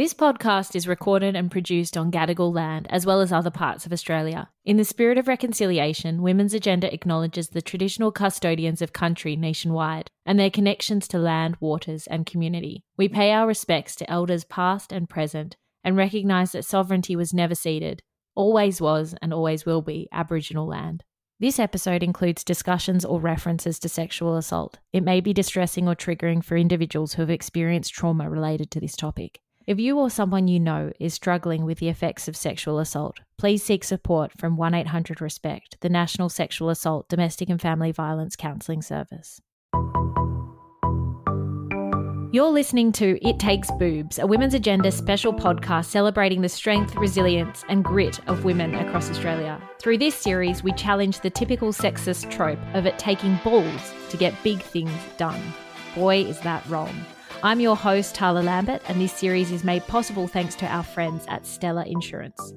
This podcast is recorded and produced on Gadigal land as well as other parts of Australia. In the spirit of reconciliation, Women's Agenda acknowledges the traditional custodians of country nationwide and their connections to land, waters, and community. We pay our respects to elders past and present and recognise that sovereignty was never ceded, always was, and always will be Aboriginal land. This episode includes discussions or references to sexual assault. It may be distressing or triggering for individuals who have experienced trauma related to this topic. If you or someone you know is struggling with the effects of sexual assault, please seek support from 1 800 RESPECT, the National Sexual Assault, Domestic and Family Violence Counselling Service. You're listening to It Takes Boobs, a Women's Agenda special podcast celebrating the strength, resilience, and grit of women across Australia. Through this series, we challenge the typical sexist trope of it taking balls to get big things done. Boy, is that wrong. I'm your host, Tarla Lambert, and this series is made possible thanks to our friends at Stella Insurance.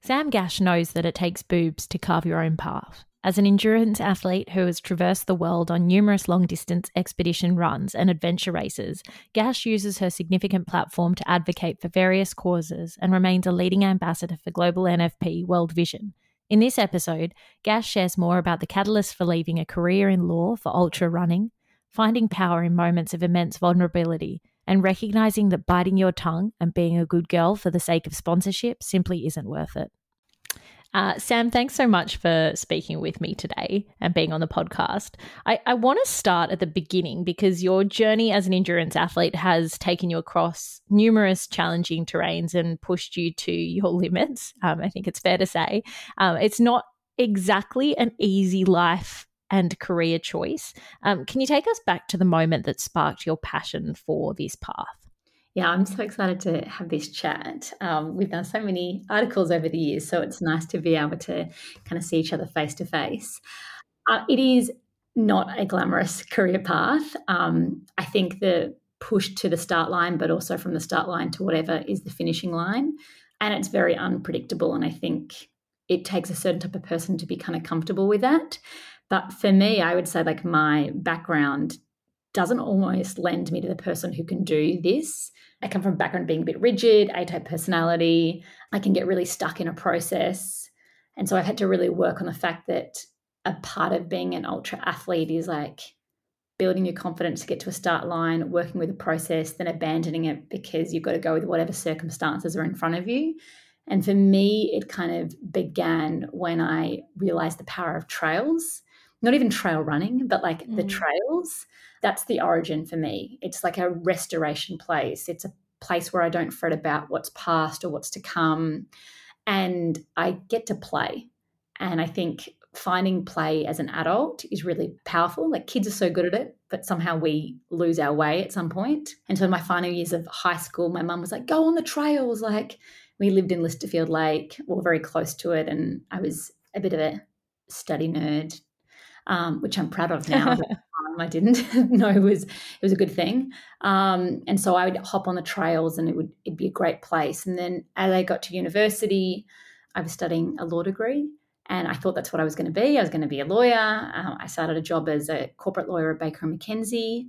Sam Gash knows that it takes boobs to carve your own path. As an endurance athlete who has traversed the world on numerous long distance expedition runs and adventure races, Gash uses her significant platform to advocate for various causes and remains a leading ambassador for Global NFP World Vision, in this episode, Gash shares more about the catalyst for leaving a career in law for ultra running, finding power in moments of immense vulnerability, and recognizing that biting your tongue and being a good girl for the sake of sponsorship simply isn't worth it. Uh, Sam, thanks so much for speaking with me today and being on the podcast. I, I want to start at the beginning because your journey as an endurance athlete has taken you across numerous challenging terrains and pushed you to your limits. Um, I think it's fair to say. Um, it's not exactly an easy life and career choice. Um, can you take us back to the moment that sparked your passion for this path? Yeah, I'm so excited to have this chat. Um, we've done so many articles over the years, so it's nice to be able to kind of see each other face to face. It is not a glamorous career path. Um, I think the push to the start line, but also from the start line to whatever is the finishing line. And it's very unpredictable. And I think it takes a certain type of person to be kind of comfortable with that. But for me, I would say like my background doesn't almost lend me to the person who can do this. I come from a background being a bit rigid, A type personality. I can get really stuck in a process. And so I've had to really work on the fact that a part of being an ultra athlete is like building your confidence to get to a start line, working with a process, then abandoning it because you've got to go with whatever circumstances are in front of you. And for me, it kind of began when I realized the power of trails, not even trail running, but like mm. the trails that's the origin for me. It's like a restoration place. It's a place where I don't fret about what's past or what's to come. And I get to play. And I think finding play as an adult is really powerful. Like kids are so good at it, but somehow we lose our way at some point. And so in my final years of high school, my mum was like, go on the trails. Like we lived in Lysterfield Lake, or very close to it. And I was a bit of a study nerd, um, which I'm proud of now. I didn't know it was it was a good thing. Um, and so I would hop on the trails, and it would it'd be a great place. And then as I got to university, I was studying a law degree, and I thought that's what I was going to be. I was going to be a lawyer. Um, I started a job as a corporate lawyer at Baker and McKenzie,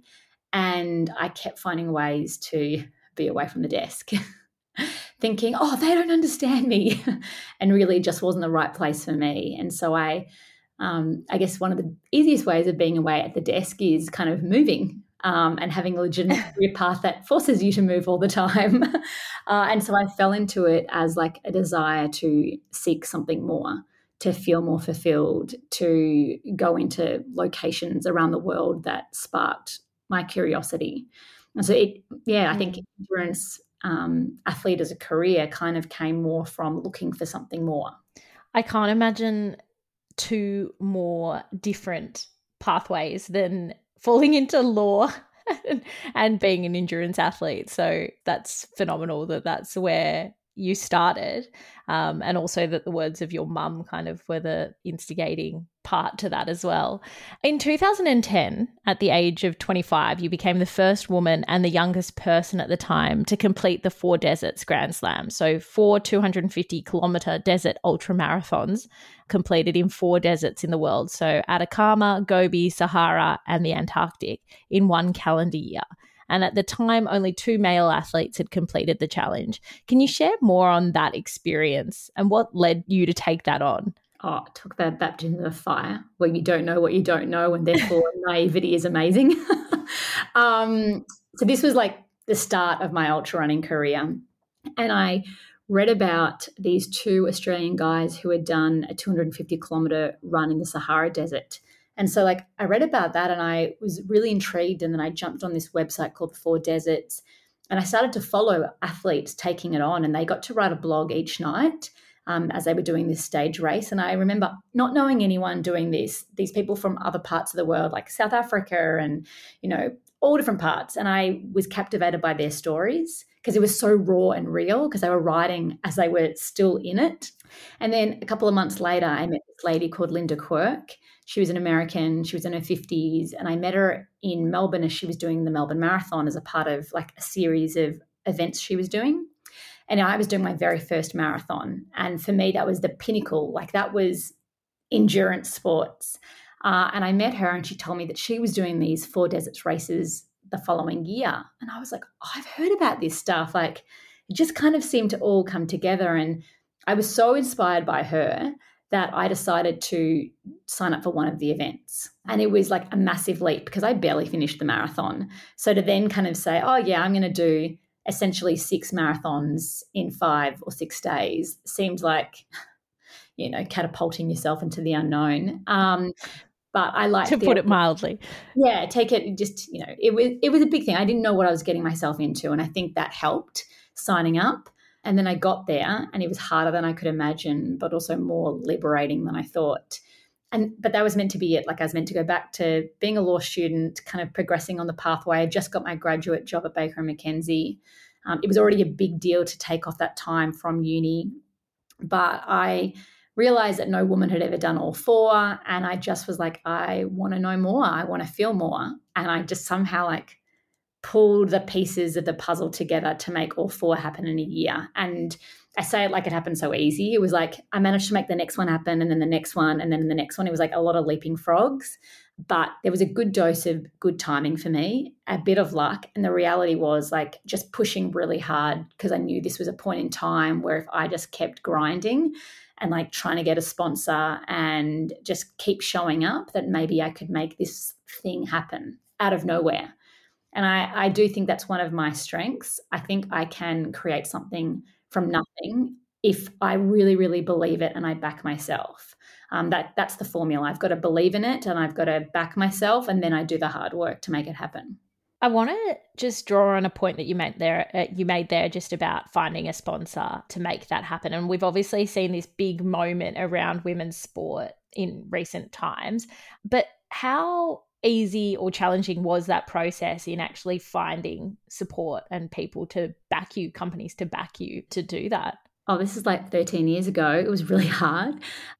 and I kept finding ways to be away from the desk. thinking, oh, they don't understand me, and really just wasn't the right place for me. And so I um, I guess one of the easiest ways of being away at the desk is kind of moving um, and having a legitimate career path that forces you to move all the time. uh, and so I fell into it as like a desire to seek something more, to feel more fulfilled, to go into locations around the world that sparked my curiosity. And so it, yeah, I think mm. endurance um, athlete as a career kind of came more from looking for something more. I can't imagine two more different pathways than falling into law and being an endurance athlete. So that's phenomenal that that's where you started. Um, and also that the words of your mum kind of were the instigating part to that as well. In 2010, at the age of 25, you became the first woman and the youngest person at the time to complete the Four Deserts Grand Slam. So, four 250 kilometer desert ultra marathons completed in four deserts in the world. So, Atacama, Gobi, Sahara, and the Antarctic in one calendar year. And at the time, only two male athletes had completed the challenge. Can you share more on that experience and what led you to take that on? Oh, talk about baptism of fire, where you don't know what you don't know, and therefore naivety is amazing. um, so this was like the start of my ultra running career, and I read about these two Australian guys who had done a 250 kilometer run in the Sahara Desert. And so, like, I read about that and I was really intrigued. And then I jumped on this website called the Four Deserts and I started to follow athletes taking it on. And they got to write a blog each night um, as they were doing this stage race. And I remember not knowing anyone doing this, these people from other parts of the world, like South Africa and, you know, all different parts. And I was captivated by their stories because it was so raw and real because they were writing as they were still in it. And then a couple of months later, I met this lady called Linda Quirk. She was an American, she was in her 50s. And I met her in Melbourne as she was doing the Melbourne Marathon as a part of like a series of events she was doing. And I was doing my very first marathon. And for me, that was the pinnacle. Like that was endurance sports. Uh, and I met her and she told me that she was doing these four deserts races the following year. And I was like, oh, I've heard about this stuff. Like it just kind of seemed to all come together. And I was so inspired by her that I decided to sign up for one of the events. And it was like a massive leap because I barely finished the marathon. So to then kind of say, oh, yeah, I'm going to do essentially six marathons in five or six days seems like you know catapulting yourself into the unknown um, but I like to put it mildly. Yeah, take it just you know it was it was a big thing. I didn't know what I was getting myself into, and I think that helped signing up. And then I got there, and it was harder than I could imagine, but also more liberating than I thought. And but that was meant to be it. Like I was meant to go back to being a law student, kind of progressing on the pathway. I just got my graduate job at Baker and McKenzie. Um, it was already a big deal to take off that time from uni, but I realized that no woman had ever done all four, and I just was like, I want to know more. I want to feel more, and I just somehow like pulled the pieces of the puzzle together to make all four happen in a year. And I say it like it happened so easy. It was like I managed to make the next one happen and then the next one and then the next one. It was like a lot of leaping frogs. But there was a good dose of good timing for me, a bit of luck. And the reality was like just pushing really hard because I knew this was a point in time where if I just kept grinding and like trying to get a sponsor and just keep showing up, that maybe I could make this thing happen out of nowhere. And I, I do think that's one of my strengths. I think I can create something from nothing if I really, really believe it and I back myself. Um, that that's the formula. I've got to believe in it and I've got to back myself, and then I do the hard work to make it happen. I want to just draw on a point that you made there. Uh, you made there just about finding a sponsor to make that happen, and we've obviously seen this big moment around women's sport in recent times. But how easy or challenging was that process in actually finding support and people to back you, companies to back you to do that? Oh, this is like 13 years ago. It was really hard.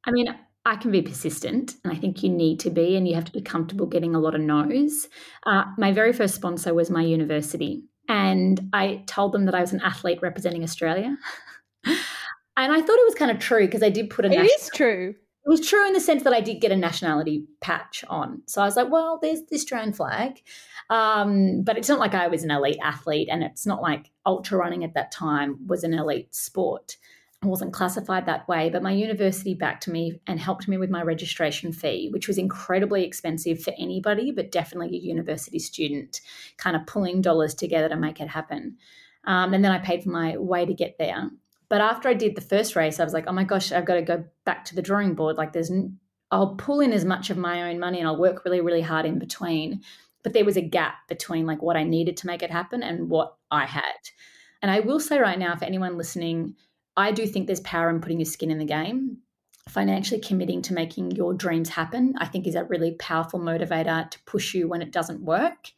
I mean, I can be persistent, and I think you need to be, and you have to be comfortable getting a lot of no's. Uh, my very first sponsor was my university, and I told them that I was an athlete representing Australia. and I thought it was kind of true because I did put a. It national- is true. It was true in the sense that I did get a nationality patch on. So I was like, well, there's the Australian flag. Um, but it's not like I was an elite athlete, and it's not like ultra running at that time was an elite sport. I wasn't classified that way, but my university backed me and helped me with my registration fee, which was incredibly expensive for anybody, but definitely a university student, kind of pulling dollars together to make it happen. Um, and then I paid for my way to get there. But after I did the first race, I was like, oh my gosh, I've got to go back to the drawing board. Like, there's, I'll pull in as much of my own money and I'll work really, really hard in between. But there was a gap between like what I needed to make it happen and what I had. And I will say right now, for anyone listening, I do think there's power in putting your skin in the game. Financially committing to making your dreams happen, I think, is a really powerful motivator to push you when it doesn't work.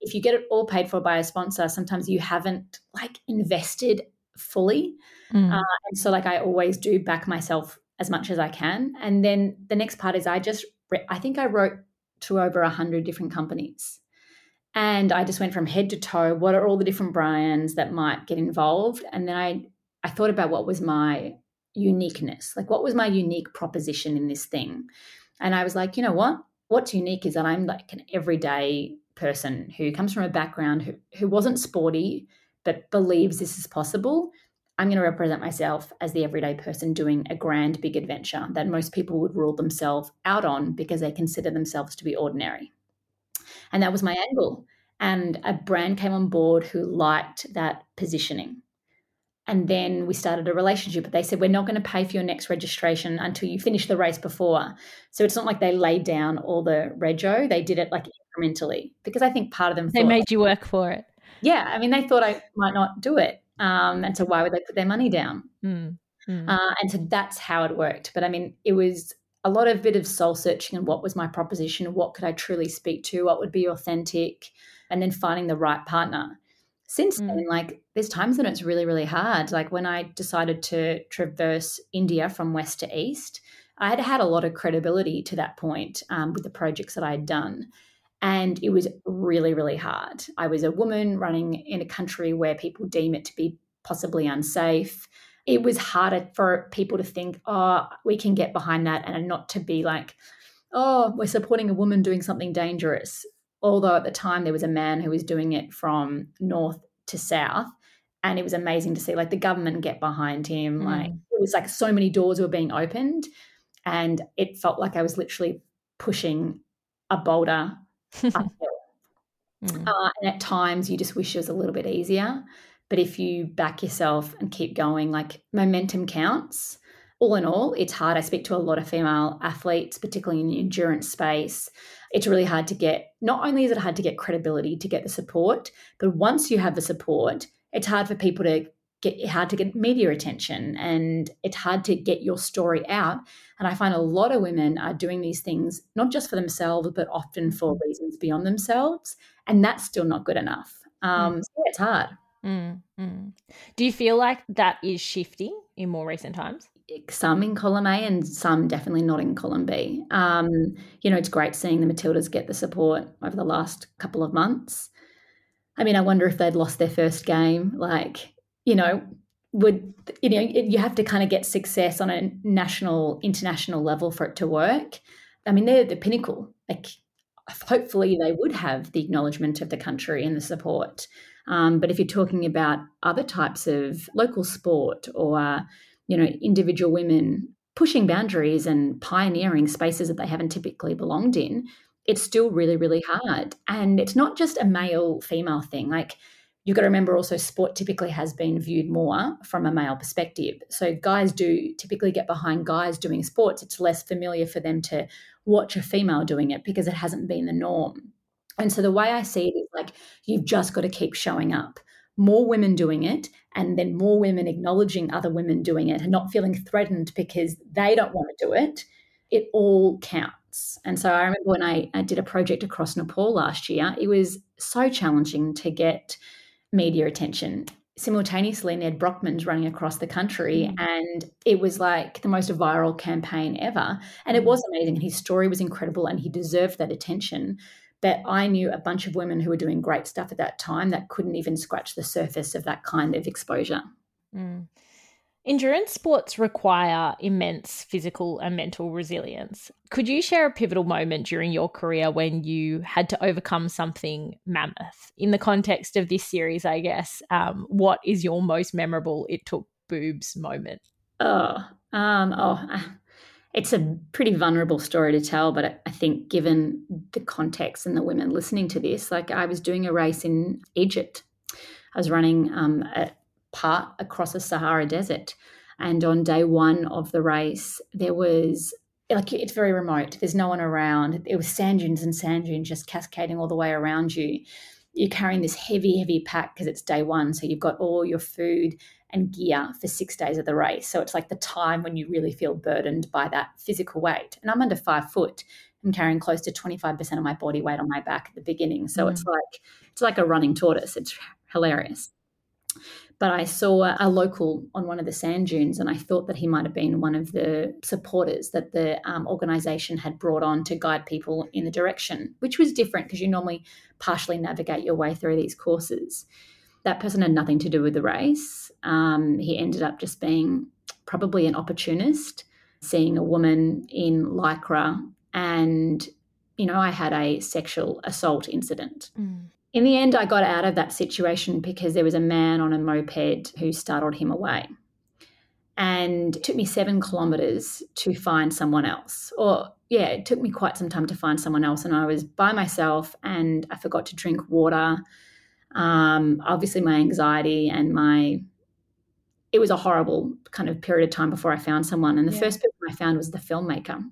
If you get it all paid for by a sponsor, sometimes you haven't like invested fully. Mm. Uh, and so, like, I always do back myself as much as I can. And then the next part is I just, I think I wrote to over 100 different companies. And I just went from head to toe. What are all the different brands that might get involved? And then I, I thought about what was my uniqueness, like what was my unique proposition in this thing. And I was like, you know what? What's unique is that I'm like an everyday person who comes from a background who, who wasn't sporty, but believes this is possible. I'm going to represent myself as the everyday person doing a grand, big adventure that most people would rule themselves out on because they consider themselves to be ordinary. And that was my angle. And a brand came on board who liked that positioning. And then we started a relationship. But they said, We're not going to pay for your next registration until you finish the race before. So it's not like they laid down all the rego, they did it like incrementally because I think part of them they thought, made you work for it. Yeah. I mean, they thought I might not do it. Um, and so why would they put their money down? Mm, mm. Uh, and so that's how it worked. But I mean, it was a lot of bit of soul searching and what was my proposition, what could I truly speak to, what would be authentic, and then finding the right partner. Since mm. then, like there's times when it's really, really hard. Like when I decided to traverse India from west to east, I had had a lot of credibility to that point um, with the projects that I had done. And it was really, really hard. I was a woman running in a country where people deem it to be possibly unsafe it was harder for people to think, oh, we can get behind that and not to be like, oh, we're supporting a woman doing something dangerous. Although at the time there was a man who was doing it from north to south. And it was amazing to see like the government get behind him. Mm. Like it was like so many doors were being opened. And it felt like I was literally pushing a boulder. Mm. Uh, and at times you just wish it was a little bit easier. But if you back yourself and keep going, like momentum counts. All in all, it's hard. I speak to a lot of female athletes, particularly in the endurance space. It's really hard to get, not only is it hard to get credibility, to get the support, but once you have the support, it's hard for people to get hard to get media attention and it's hard to get your story out. And I find a lot of women are doing these things not just for themselves, but often for reasons beyond themselves. And that's still not good enough. Um, mm. so it's hard. Mm, mm. Do you feel like that is shifting in more recent times? Some in column A and some definitely not in column B. Um, you know, it's great seeing the Matildas get the support over the last couple of months. I mean, I wonder if they'd lost their first game. Like, you know, would you know you have to kind of get success on a national, international level for it to work. I mean, they're the pinnacle. Like, hopefully, they would have the acknowledgement of the country and the support. Um, but if you're talking about other types of local sport or, you know, individual women pushing boundaries and pioneering spaces that they haven't typically belonged in, it's still really, really hard. And it's not just a male female thing. Like, you've got to remember also sport typically has been viewed more from a male perspective. So guys do typically get behind guys doing sports. It's less familiar for them to watch a female doing it because it hasn't been the norm. And so the way I see it is like you've just got to keep showing up. More women doing it, and then more women acknowledging other women doing it and not feeling threatened because they don't want to do it. It all counts. And so I remember when I, I did a project across Nepal last year, it was so challenging to get media attention simultaneously Nedd Brockmann's running across the country mm. and it was like the most viral campaign ever and it mm. was amazing and his story was incredible and he deserved that attention But I knew a bunch of women who were doing great stuff at that time that couldn't even scratch the surface of that kind of exposure. Mm. Endurance sports require immense physical and mental resilience. Could you share a pivotal moment during your career when you had to overcome something mammoth? In the context of this series, I guess, um, what is your most memorable it took boobs moment? Oh, um, oh, it's a pretty vulnerable story to tell, but I think given the context and the women listening to this, like I was doing a race in Egypt. I was running um, part across the Sahara Desert. And on day one of the race, there was like it's very remote. There's no one around. It was sand dunes and sand dunes just cascading all the way around you. You're carrying this heavy, heavy pack because it's day one. So you've got all your food and gear for six days of the race. So it's like the time when you really feel burdened by that physical weight. And I'm under five foot. I'm carrying close to 25% of my body weight on my back at the beginning. So mm. it's like it's like a running tortoise. It's hilarious. But I saw a local on one of the sand dunes, and I thought that he might have been one of the supporters that the um, organisation had brought on to guide people in the direction, which was different because you normally partially navigate your way through these courses. That person had nothing to do with the race. Um, he ended up just being probably an opportunist, seeing a woman in lycra, and you know, I had a sexual assault incident. Mm in the end, I got out of that situation because there was a man on a moped who startled him away. And it took me seven kilometers to find someone else. Or, yeah, it took me quite some time to find someone else. And I was by myself and I forgot to drink water. Um, obviously, my anxiety and my it was a horrible kind of period of time before I found someone. And the yeah. first person I found was the filmmaker.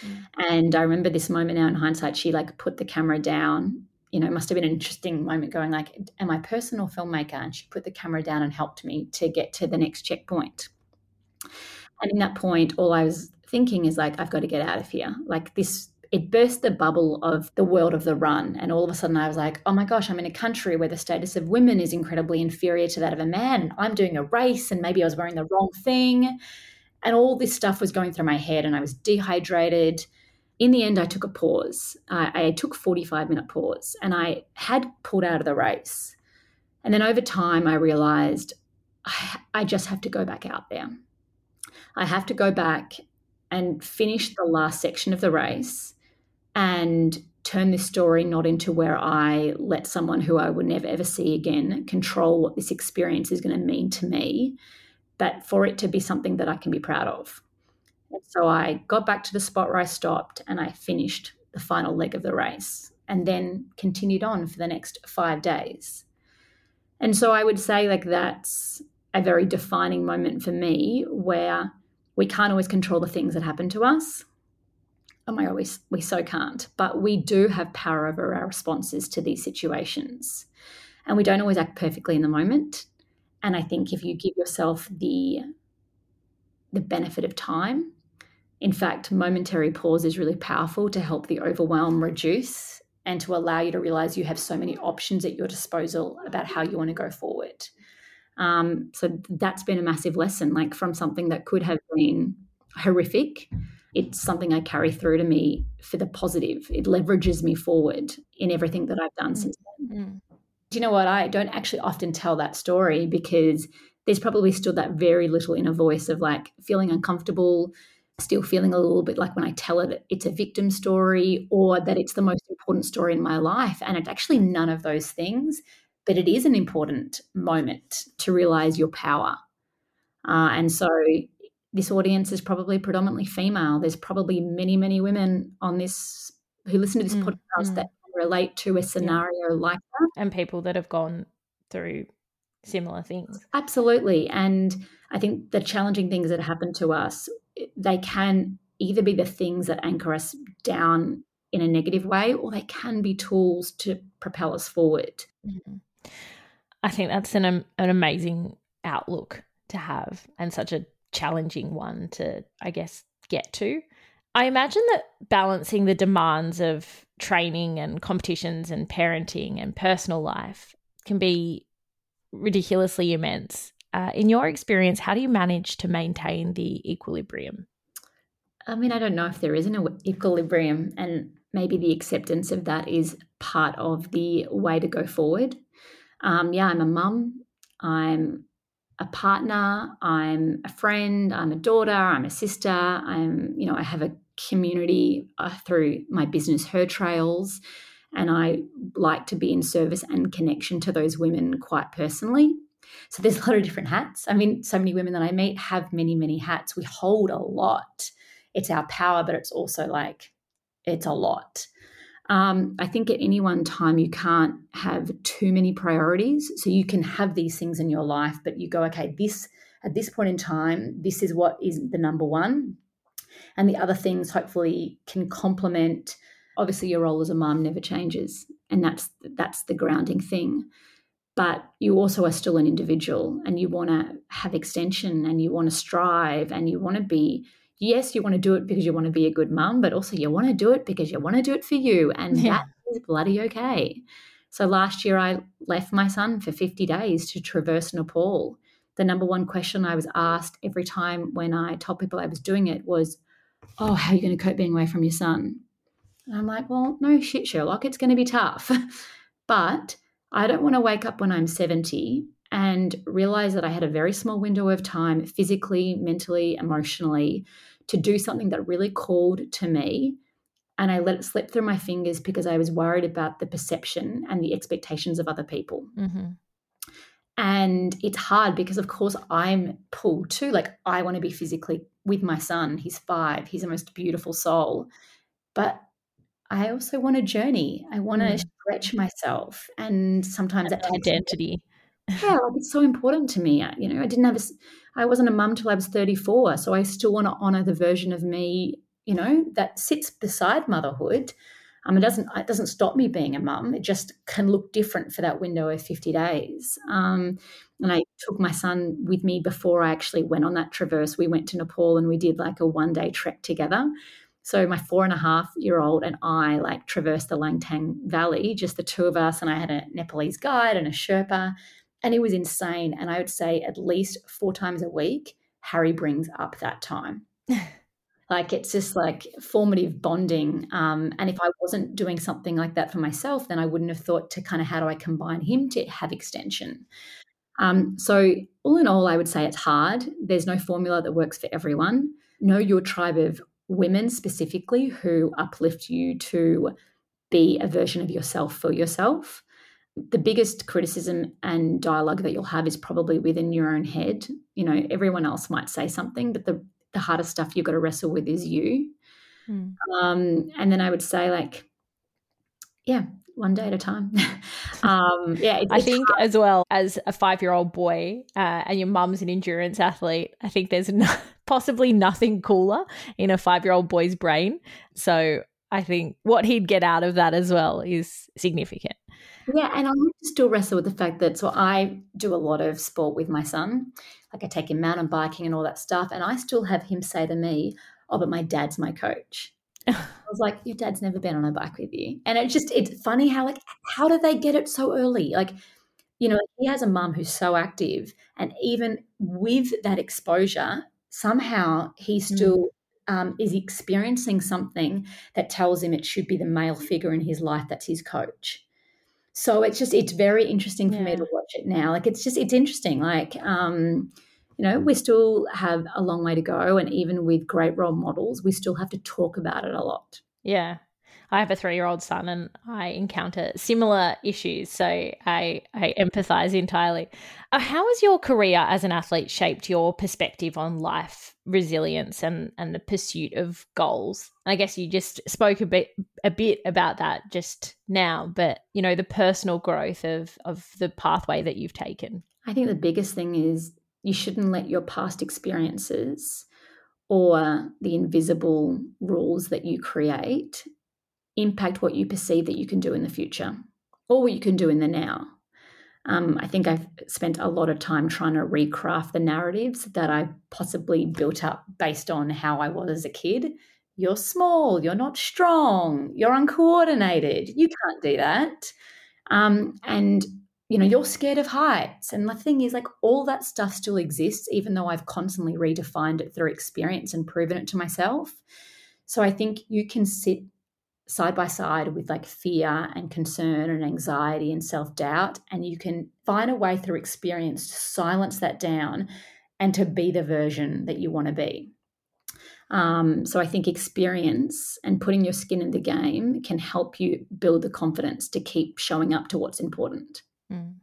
Mm. And I remember this moment now in hindsight, she like put the camera down you know, must have been an interesting moment going like, am I personal filmmaker? And she put the camera down and helped me to get to the next checkpoint. And in that point, all I was thinking is like, I've got to get out of here. Like this, it burst the bubble of the world of the run. And all of a sudden I was like, oh my gosh, I'm in a country where the status of women is incredibly inferior to that of a man. I'm doing a race and maybe I was wearing the wrong thing. And all this stuff was going through my head and I was dehydrated in the end, I took a pause. I, I took 45 minute pause and I had pulled out of the race. And then over time, I realized I, I just have to go back out there. I have to go back and finish the last section of the race and turn this story not into where I let someone who I would never ever see again control what this experience is going to mean to me, but for it to be something that I can be proud of. And so I got back to the spot where I stopped and I finished the final leg of the race and then continued on for the next five days. And so I would say, like, that's a very defining moment for me where we can't always control the things that happen to us. Oh my God, we, we so can't. But we do have power over our responses to these situations. And we don't always act perfectly in the moment. And I think if you give yourself the the benefit of time in fact, momentary pause is really powerful to help the overwhelm reduce and to allow you to realize you have so many options at your disposal about how you want to go forward. Um, so that's been a massive lesson, like from something that could have been horrific. It's something I carry through to me for the positive. It leverages me forward in everything that I've done mm-hmm. since then. Mm-hmm. Do you know what? I don't actually often tell that story because there's probably still that very little inner voice of like feeling uncomfortable, still feeling a little bit like when I tell it, it's a victim story or that it's the most important story in my life. And it's actually none of those things, but it is an important moment to realize your power. Uh, and so this audience is probably predominantly female. There's probably many, many women on this who listen to this mm, podcast mm. that relate to a scenario yeah. like that. And people that have gone through similar things. Absolutely. And I think the challenging things that happen to us they can either be the things that anchor us down in a negative way or they can be tools to propel us forward. Mm-hmm. I think that's an an amazing outlook to have and such a challenging one to I guess get to. I imagine that balancing the demands of training and competitions and parenting and personal life can be ridiculously immense uh, in your experience, how do you manage to maintain the equilibrium? I mean, I don't know if there is an equilibrium, and maybe the acceptance of that is part of the way to go forward. Um, yeah, I'm a mum, I'm a partner, I'm a friend, I'm a daughter, I'm a sister, I'm, you know, I have a community uh, through my business, Her Trails, and I like to be in service and connection to those women quite personally. So there's a lot of different hats. I mean, so many women that I meet have many, many hats. We hold a lot. It's our power, but it's also like, it's a lot. Um, I think at any one time you can't have too many priorities. So you can have these things in your life, but you go, okay, this at this point in time, this is what is the number one. And the other things hopefully can complement. Obviously, your role as a mom never changes. And that's that's the grounding thing but you also are still an individual and you want to have extension and you want to strive and you want to be yes you want to do it because you want to be a good mum but also you want to do it because you want to do it for you and yeah. that is bloody okay So last year, I left my son for 50 days to traverse Nepal. The number one question I was asked every time when I told people I was doing it was, Oh, how are you going to cope being away from your son? And I'm like, Well, no shit, Sherlock, it's going to be tough. but I don't want to wake up when I'm 70 and realize that I had a very small window of time, physically, mentally, emotionally, to do something that really called to me and I let it slip through my fingers because I was worried about the perception and the expectations of other people. Mm-hmm. And it's hard because, of course, I'm pulled too. Like, I want to be physically with my son. He's five, he's the most beautiful soul. But I also want a journey. I want to mm. Stretch myself. And sometimes that identity. yeah, like it's so important to me. You know, I didn't have a, I wasn't a mum till I was 34. So I still want to honor the version of me you know, that sits beside motherhood. Um, it doesn't it doesn't stop me being a mum. It just can look different for that window of 50 days. Um, and I took my son with me before I actually went on that traverse. We went to Nepal and we did like a one day trek together. So my four and a half year old and I like traversed the Langtang Valley, just the two of us, and I had a Nepalese guide and a Sherpa, and it was insane. And I would say at least four times a week, Harry brings up that time. Like it's just like formative bonding. Um, and if I wasn't doing something like that for myself, then I wouldn't have thought to kind of how do I combine him to have extension. Um, so, all in all, I would say it's hard. There's no formula that works for everyone. Know your tribe of women specifically who uplift you to be a version of yourself for yourself. The biggest criticism and dialogue that you'll have is probably within your own head. You know, everyone else might say something, but the the hardest stuff you've got to wrestle with is you. Mm. Um, and then I would say, like, yeah, one day at a time. um, yeah, I think hard. as well as a five year old boy uh, and your mum's an endurance athlete, I think there's no, possibly nothing cooler in a five year old boy's brain. So I think what he'd get out of that as well is significant. Yeah, and I still wrestle with the fact that so I do a lot of sport with my son. Like I take him mountain biking and all that stuff, and I still have him say to me, "Oh, but my dad's my coach." I was like, "Your dad's never been on a bike with you," and it's just it's funny how like how do they get it so early? Like, you know, he has a mum who's so active, and even with that exposure, somehow he hmm. still. Mm. Um, is experiencing something that tells him it should be the male figure in his life that's his coach so it's just it's very interesting for yeah. me to watch it now like it's just it's interesting like um you know we still have a long way to go and even with great role models we still have to talk about it a lot yeah I have a three year old son and I encounter similar issues. So I, I empathize entirely. Uh, how has your career as an athlete shaped your perspective on life, resilience, and, and the pursuit of goals? I guess you just spoke a bit a bit about that just now, but you know, the personal growth of of the pathway that you've taken. I think the biggest thing is you shouldn't let your past experiences or the invisible rules that you create impact what you perceive that you can do in the future or what you can do in the now. Um, I think I've spent a lot of time trying to recraft the narratives that I possibly built up based on how I was as a kid. You're small, you're not strong, you're uncoordinated, you can't do that. Um, and you know, you're scared of heights. And the thing is, like, all that stuff still exists, even though I've constantly redefined it through experience and proven it to myself. So I think you can sit side by side with like fear and concern and anxiety and self doubt. And you can find a way through experience to silence that down and to be the version that you want to be. Um, so I think experience and putting your skin in the game can help you build the confidence to keep showing up to what's important. Mm.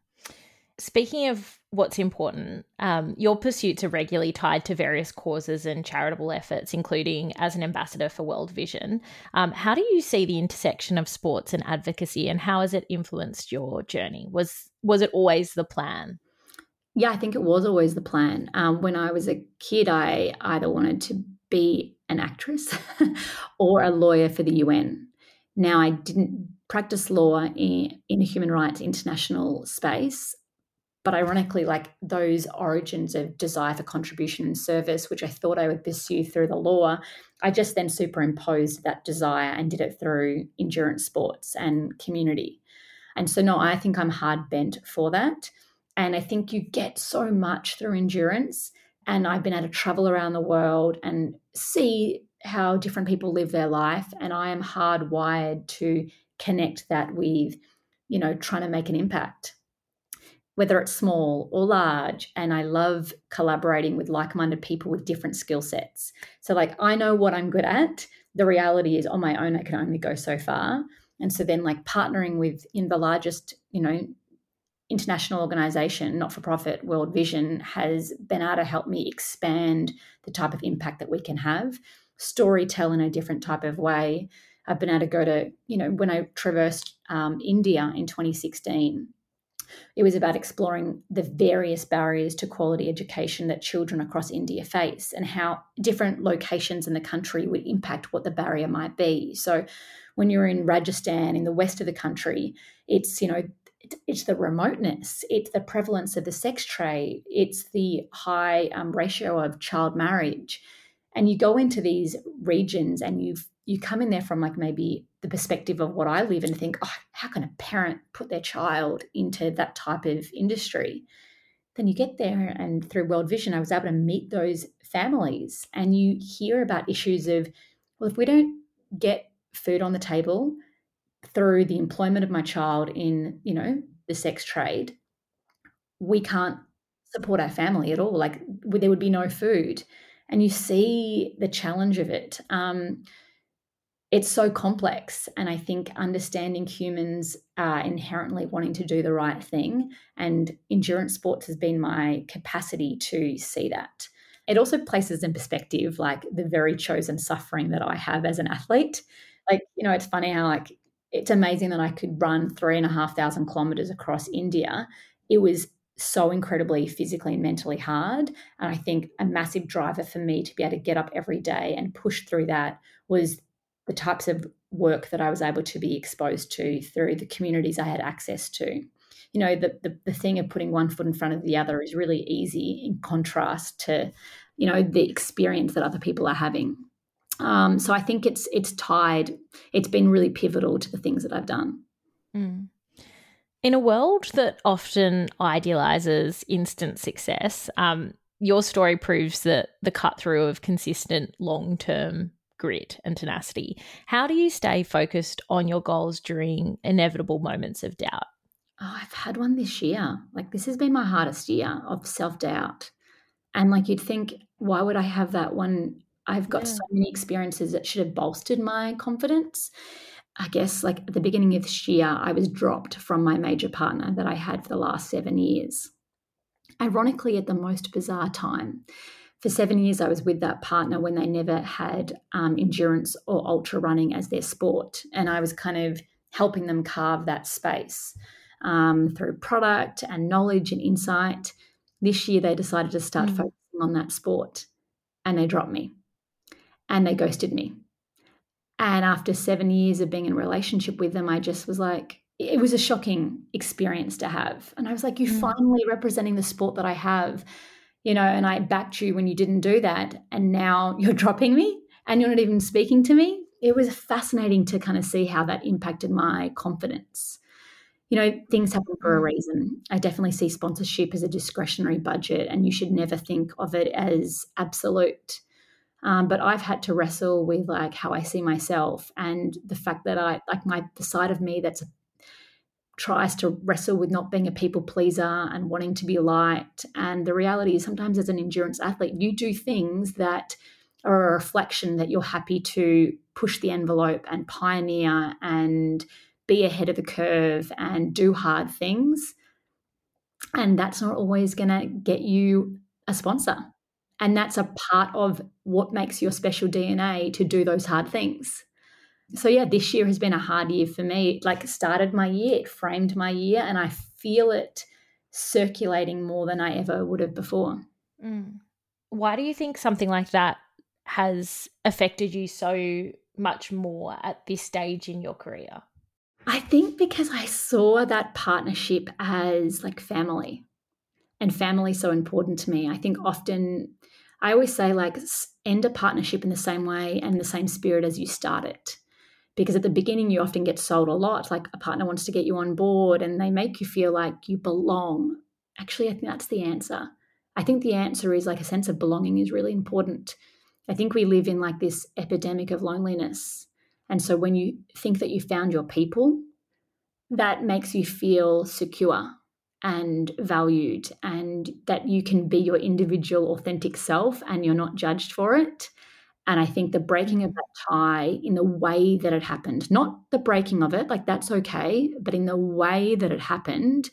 Speaking of what's important, um, your pursuits are regularly tied to various causes and charitable efforts, including as an ambassador for World Vision. Um, how do you see the intersection of sports and advocacy, and how has it influenced your journey? Was was it always the plan? Yeah, I think it was always the plan. Um, when I was a kid, I either wanted to be an actress or a lawyer for the UN. Now, I didn't practice law in, in a human rights international space but ironically like those origins of desire for contribution and service which i thought i would pursue through the law i just then superimposed that desire and did it through endurance sports and community And so, no, I think I'm hard bent for that. And I think you get so much through endurance. And I've been able to travel around the world and see how different people live their life. And I am hardwired to connect that with, you know, trying to make an impact, whether it's small or large. And I love collaborating with like minded people with different skill sets. So, like, I know what I'm good at. The reality is, on my own, I can only go so far. And so then, like, partnering with in the largest, you know, international organization, not for profit, World Vision, has been able to help me expand the type of impact that we can have, story tell in a different type of way. I've been able to go to, you know, when I traversed um, India in 2016, it was about exploring the various barriers to quality education that children across India face and how different locations in the country would impact what the barrier might be. So, when you're in Rajasthan, in the west of the country, it's, you know, it's the remoteness, it's the prevalence of the sex trade, it's the high um, ratio of child marriage. And you go into these regions and you you come in there from like maybe the perspective of what I live and think, oh, how can a parent put their child into that type of industry? Then you get there, and through World Vision, I was able to meet those families, and you hear about issues of, well, if we don't get food on the table, through the employment of my child in, you know, the sex trade, we can't support our family at all. Like there would be no food. And you see the challenge of it. Um, it's so complex. And I think understanding humans are inherently wanting to do the right thing. And endurance sports has been my capacity to see that. It also places in perspective like the very chosen suffering that I have as an athlete. Like, you know, it's funny how like it's amazing that I could run three and a half thousand kilometers across India. It was so incredibly physically and mentally hard. And I think a massive driver for me to be able to get up every day and push through that was the types of work that I was able to be exposed to through the communities I had access to. You know, the, the, the thing of putting one foot in front of the other is really easy in contrast to, you know, the experience that other people are having. Um, so I think it's it's tied. It's been really pivotal to the things that I've done. Mm. In a world that often idealizes instant success, um, your story proves that the cut through of consistent long term grit and tenacity. How do you stay focused on your goals during inevitable moments of doubt? Oh, I've had one this year. Like this has been my hardest year of self doubt. And like you'd think, why would I have that one I've got yeah. so many experiences that should have bolstered my confidence. I guess, like at the beginning of this year, I was dropped from my major partner that I had for the last seven years. Ironically, at the most bizarre time. For seven years, I was with that partner when they never had um, endurance or ultra running as their sport. And I was kind of helping them carve that space um, through product and knowledge and insight. This year, they decided to start mm. focusing on that sport and they dropped me and they ghosted me. And after seven years of being in a relationship with them, I just was like, it was a shocking experience to have. And I was like, you mm. finally representing the sport that I have, you know, and I backed you when you didn't do that. And now you're dropping me and you're not even speaking to me. It was fascinating to kind of see how that impacted my confidence. You know, things happen for a mm. reason. I definitely see sponsorship as a discretionary budget, and you should never think of it as absolute. Um, but I've had to wrestle with like how I see myself and the fact that I like my the side of me that's tries to wrestle with not being a people pleaser and wanting to be liked. And the reality is sometimes as an endurance athlete, you do things that are a reflection that you're happy to push the envelope and pioneer and be ahead of the curve and do hard things. And that's not always going to get you a sponsor. And that's a part of what makes your special DNA to do those hard things. So, yeah, this year has been a hard year for me. Like, started my year, it framed my year, and I feel it circulating more than I ever would have before. Mm. Why do you think something like that has affected you so much more at this stage in your career? I think because I saw that partnership as like family and family so important to me. I think often I always say, like, end a partnership in the same way and the same spirit as you start it. Because at the beginning you often get sold a lot like a partner wants to get you on board and they make you feel like you belong. Actually i think that's the answer. I think the answer is like a sense of belonging is really important. I think we live in like this epidemic of loneliness. And so when you think that you found your people that makes you feel secure and valued and that you can be your individual authentic self and you're not judged for it and I think the breaking of that tie in the way that it happened, not the breaking of it, like that's okay, but in the way that it happened,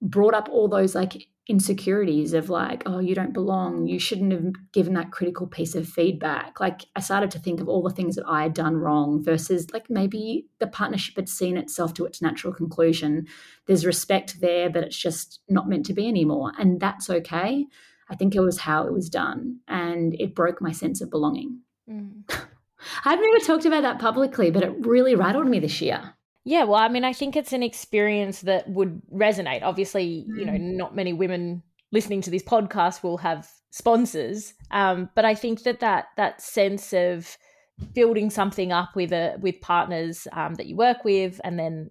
brought up all those like insecurities of like, oh, you don't belong. You shouldn't have given that critical piece of feedback. Like, I started to think of all the things that I had done wrong versus like maybe the partnership had seen itself to its natural conclusion. There's respect there, but it's just not meant to be anymore. And that's okay. I think it was how it was done, and it broke my sense of belonging. Mm. I've never talked about that publicly, but it really rattled me this year. Yeah, well, I mean, I think it's an experience that would resonate. Obviously, mm. you know, mm. not many women listening to this podcast will have sponsors, um, but I think that that that sense of building something up with a with partners um, that you work with, and then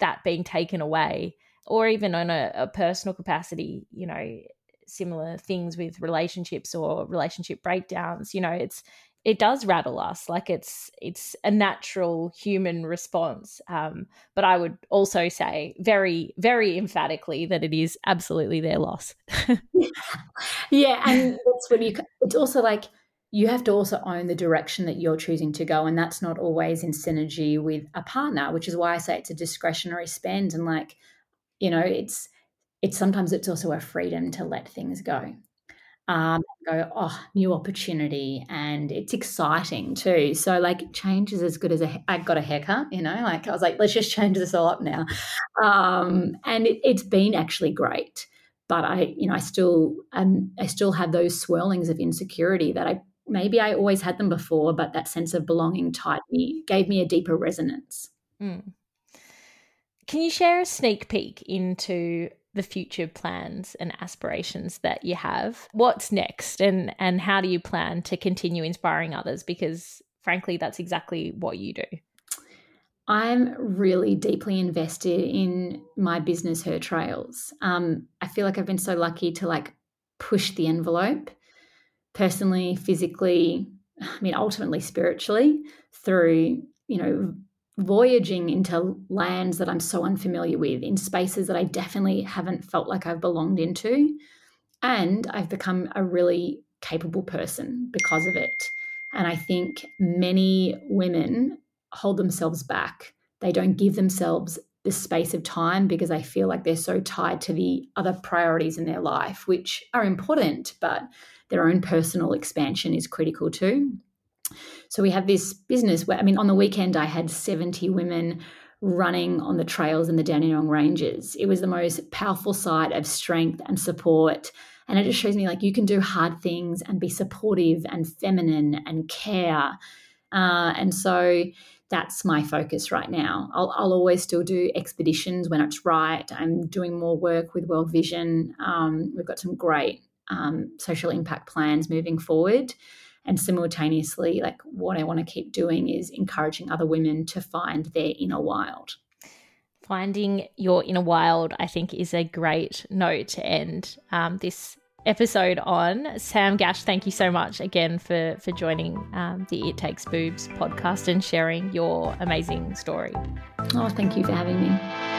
that being taken away, or even on a, a personal capacity, you know, similar things with relationships or relationship breakdowns you know it's it does rattle us like it's it's a natural human response um, but i would also say very very emphatically that it is absolutely their loss. Yeah and that's when you it's also like you have to also own the direction that you're choosing to go and that's not always in synergy with a partner which is why i say it's a discretionary spend and like you know it's it's sometimes it's also a freedom to let things go. Um, go, oh, new opportunity, and it's exciting too. So, like, change is as good as a. I got a haircut, you know, like I was like, let's just change this all up now, um, and it, it's been actually great. But I, you know, I still, um, I still have those swirlings of insecurity that I maybe I always had them before, but that sense of belonging tied me, gave me a deeper resonance. Mm. Can you share a sneak peek into the future plans and aspirations that you have. What's next and and how do you plan to continue inspiring others because frankly that's exactly what you do. I'm really deeply invested in my business her trails. Um, I feel like I've been so lucky to like push the envelope personally, physically, I mean ultimately spiritually through, you know, voyaging into lands that I'm so unfamiliar with, in spaces that I definitely haven't felt like I've belonged into. And I've become a really capable person because of it. And I think many women hold themselves back. They don't give themselves the space of time because they feel like they're so tied to the other priorities in their life, which are important, but their own personal expansion is critical too. So we have this business where, I mean, on the weekend, I had 70 women running on the trails in the Dandenong Ranges. It was the most powerful sight of strength and support. And it just shows me like you can do hard things and be supportive and feminine and care. Uh, and so that's my focus right now. I'll, I'll, always still do expeditions when it's right. I'm doing more work with World Vision. Um, we've got some great um, social impact plans moving forward and simultaneously like what i want to keep doing is encouraging other women to find their inner wild. Finding your inner wild i think is a great note to end um, this episode on. Sam gash thank you so much again for for joining um, the it takes boobs podcast and sharing your amazing story. Oh thank you for having me